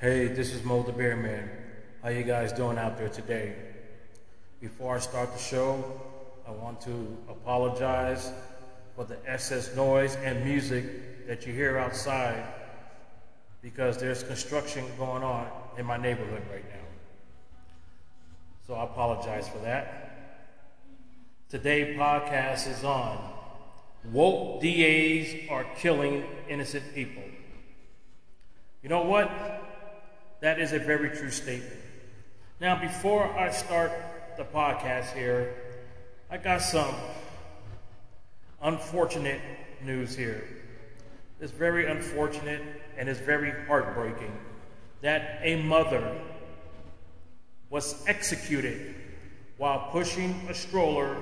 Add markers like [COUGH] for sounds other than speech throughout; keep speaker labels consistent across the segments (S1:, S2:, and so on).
S1: Hey, this is Mo the Bear Man. How you guys doing out there today? Before I start the show, I want to apologize for the excess noise and music that you hear outside because there's construction going on in my neighborhood right now. So I apologize for that. Today podcast is on woke DAs are killing innocent people. You know what? That is a very true statement. Now, before I start the podcast here, I got some unfortunate news here. It's very unfortunate and it's very heartbreaking that a mother was executed while pushing a stroller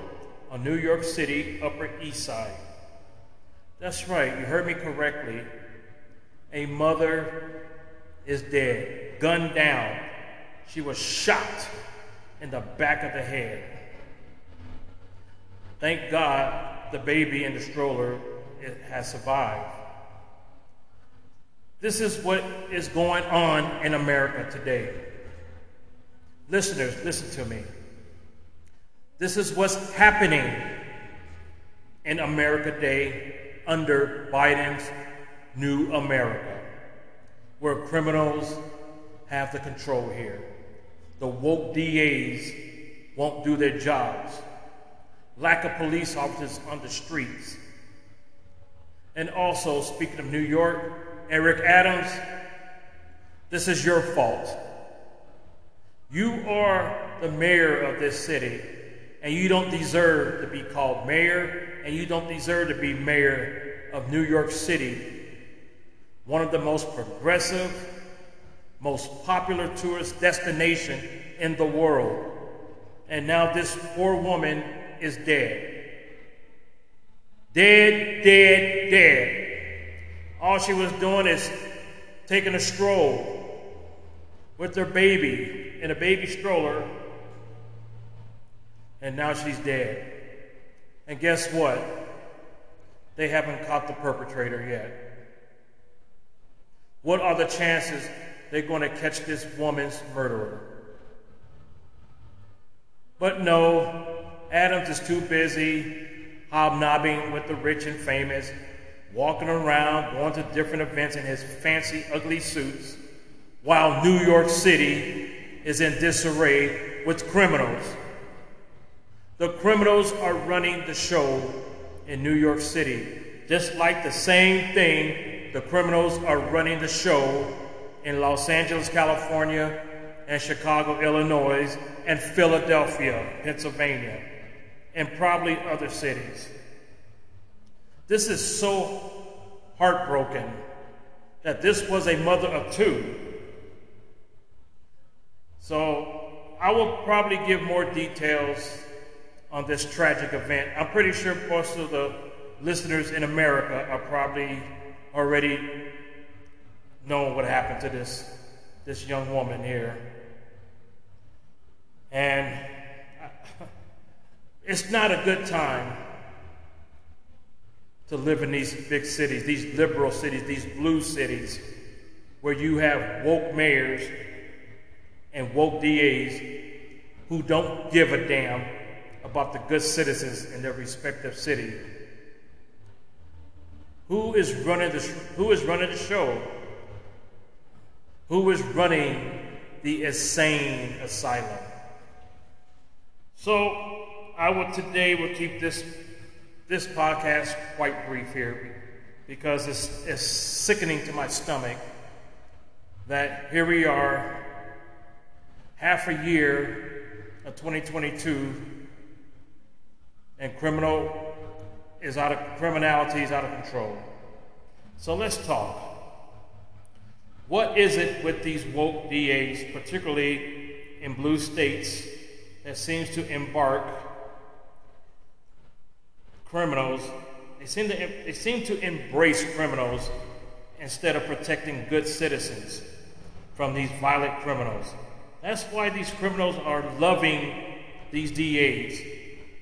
S1: on New York City Upper East Side. That's right, you heard me correctly. A mother is dead, gunned down. She was shot in the back of the head. Thank God the baby in the stroller has survived. This is what is going on in America today. Listeners, listen to me. This is what's happening in America today under Biden's new America, where criminals have the control here. The woke DAs won't do their jobs. Lack of police officers on the streets. And also, speaking of New York, Eric Adams, this is your fault. You are the mayor of this city, and you don't deserve to be called mayor, and you don't deserve to be mayor of New York City, one of the most progressive, most popular tourist destination in the world. And now this poor woman is dead. Dead, dead, dead. All she was doing is taking a stroll with her baby in a baby stroller, and now she's dead. And guess what? They haven't caught the perpetrator yet. What are the chances they're going to catch this woman's murderer? But no, Adams is too busy hobnobbing with the rich and famous, walking around, going to different events in his fancy, ugly suits, while New York City is in disarray with criminals. The criminals are running the show in New York City, just like the same thing the criminals are running the show in Los Angeles, California, and Chicago, Illinois, and Philadelphia, Pennsylvania, and probably other cities. This is so heartbroken that this was a mother of two. So I will probably give more details on this tragic event. I'm pretty sure most of the listeners in America are probably already knowing what happened to this, this young woman here. And [LAUGHS] it's not a good time to live in these big cities, these liberal cities, these blue cities, where you have woke mayors and woke DAs who don't give a damn about the good citizens in their respective city. Who is running the who is running the show? Who is running the insane asylum? So I will today will keep this this podcast quite brief here because it's, it's sickening to my stomach that here we are, half a year of 2022, and criminal is out of criminality is out of control. So let's talk. What is it with these woke DAs, particularly in blue states, that seems to embark criminals? They seem to they seem to embrace criminals instead of protecting good citizens from these violent criminals. That's why these criminals are loving these DAs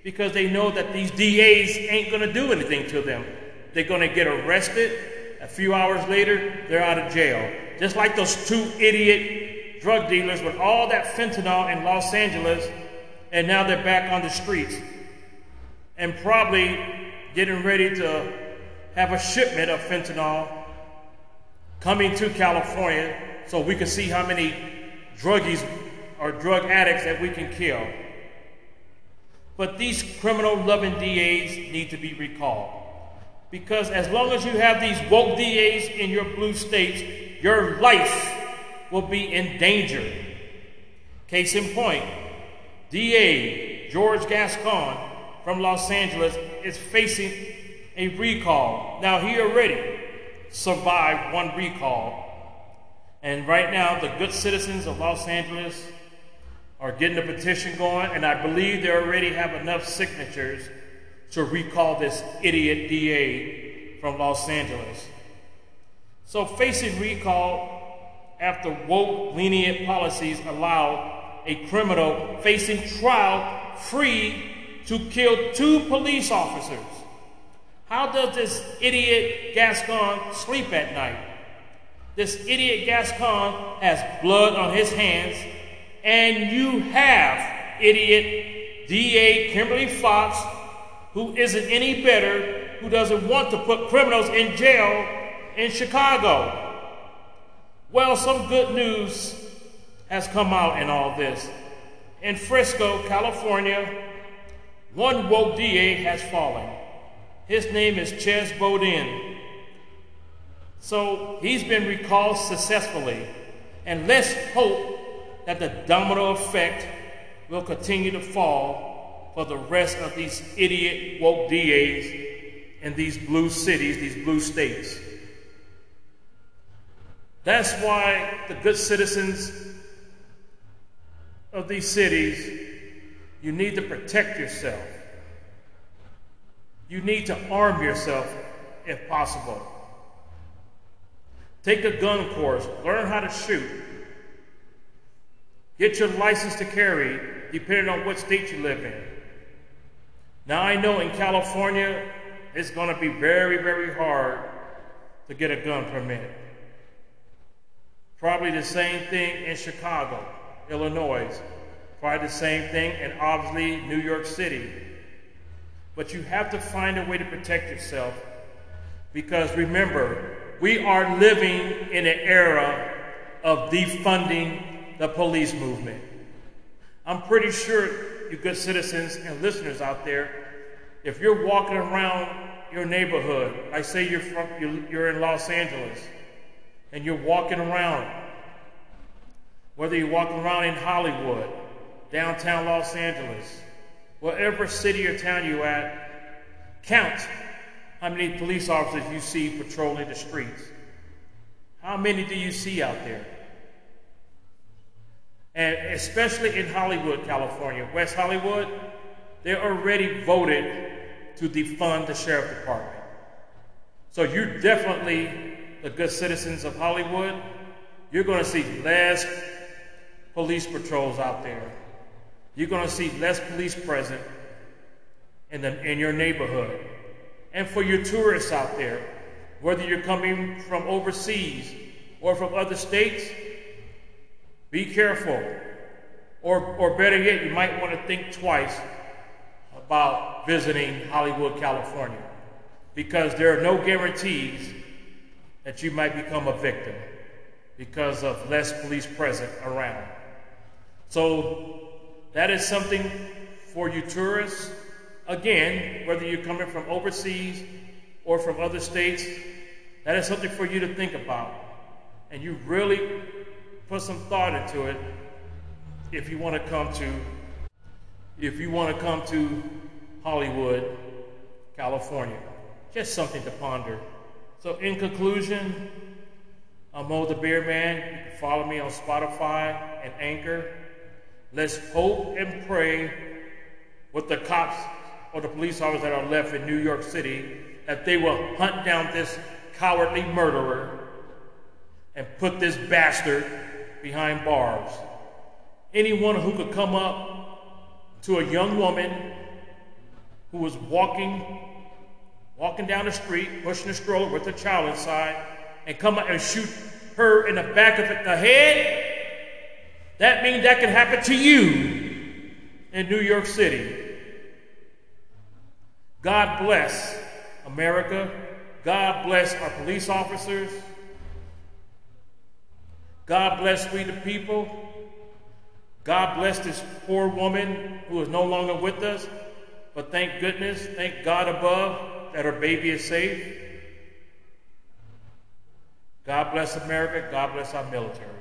S1: because they know that these DAs ain't going to do anything to them. They're going to get arrested. A few hours later, they're out of jail. just like those two idiot drug dealers with all that fentanyl in Los Angeles, and now they're back on the streets and probably getting ready to have a shipment of fentanyl coming to California so we can see how many druggies or drug addicts that we can kill. But these criminal loving DAs need to be recalled. Because as long as you have these woke DAs in your blue states, your life will be in danger. Case in point, DA George Gascon from Los Angeles is facing a recall. Now, he already survived one recall. And right now, the good citizens of Los Angeles are getting a petition going, and I believe they already have enough signatures to recall this idiot DA from Los Angeles. So, facing recall after woke, lenient policies allow a criminal facing trial free to kill two police officers. How does this idiot Gascon sleep at night? This idiot Gascon has blood on his hands, and you have idiot DA Kimberly Foxx, who isn't any better, who doesn't want to put criminals in jail in Chicago. Well, some good news has come out in all this. In Frisco, California, one woke DA has fallen. His name is Chesa Boudin. So he's been recalled successfully. And let's hope that the domino effect will continue to fall for the rest of these idiot woke DAs in these blue cities, these blue states. That's why the good citizens of these cities you need to protect yourself. You need to arm yourself if possible. Take a gun course, learn how to shoot. Get your license to carry, depending on what state you live in. Now, I know in California, it's going to be very, very hard to get a gun permit. Probably the same thing in Chicago, Illinois. Probably the same thing in obviously New York City. But you have to find a way to protect yourself because remember, we are living in an era of defunding the police movement. I'm pretty sure you good citizens and listeners out there, if you're walking around your neighborhood, I say you're from you're in Los Angeles, and you're walking around, whether you're walking around in Hollywood, downtown Los Angeles, whatever city or town you're at, count how many police officers you see patrolling the streets. How many do you see out there? And especially in Hollywood, California, West Hollywood, they're already voted to defund the sheriff department. So you're definitely the good citizens of Hollywood. You're going to see less police patrols out there you're going to see less police present in, the, in your neighborhood. And for your tourists out there, whether you're coming from overseas or from other states, be careful. Or, or better yet, you might want to think twice about visiting Hollywood, California, because there are no guarantees that you might become a victim because of less police present around. So that is something for you tourists. Again, whether you're coming from overseas or from other states, that is something for you to think about. And you really put some thought into it if you want to come to if you want to come to Hollywood, California. Just something to ponder. So in conclusion, I'm Mo the Beer Man. You can follow me on Spotify and Anchor. Let's hope and pray with the cops or the police officers that are left in New York City that they will hunt down this cowardly murderer and put this bastard behind bars. Anyone who could come up to a young woman who was walking walking down the street, pushing a stroller with a child inside, and come up and shoot her in the back of the head, that means that can happen to you in New York City. God bless America. God bless our police officers. God bless we the people. God bless this poor woman who is no longer with us. But thank goodness, thank God above that her baby is safe. God bless America. God bless our military.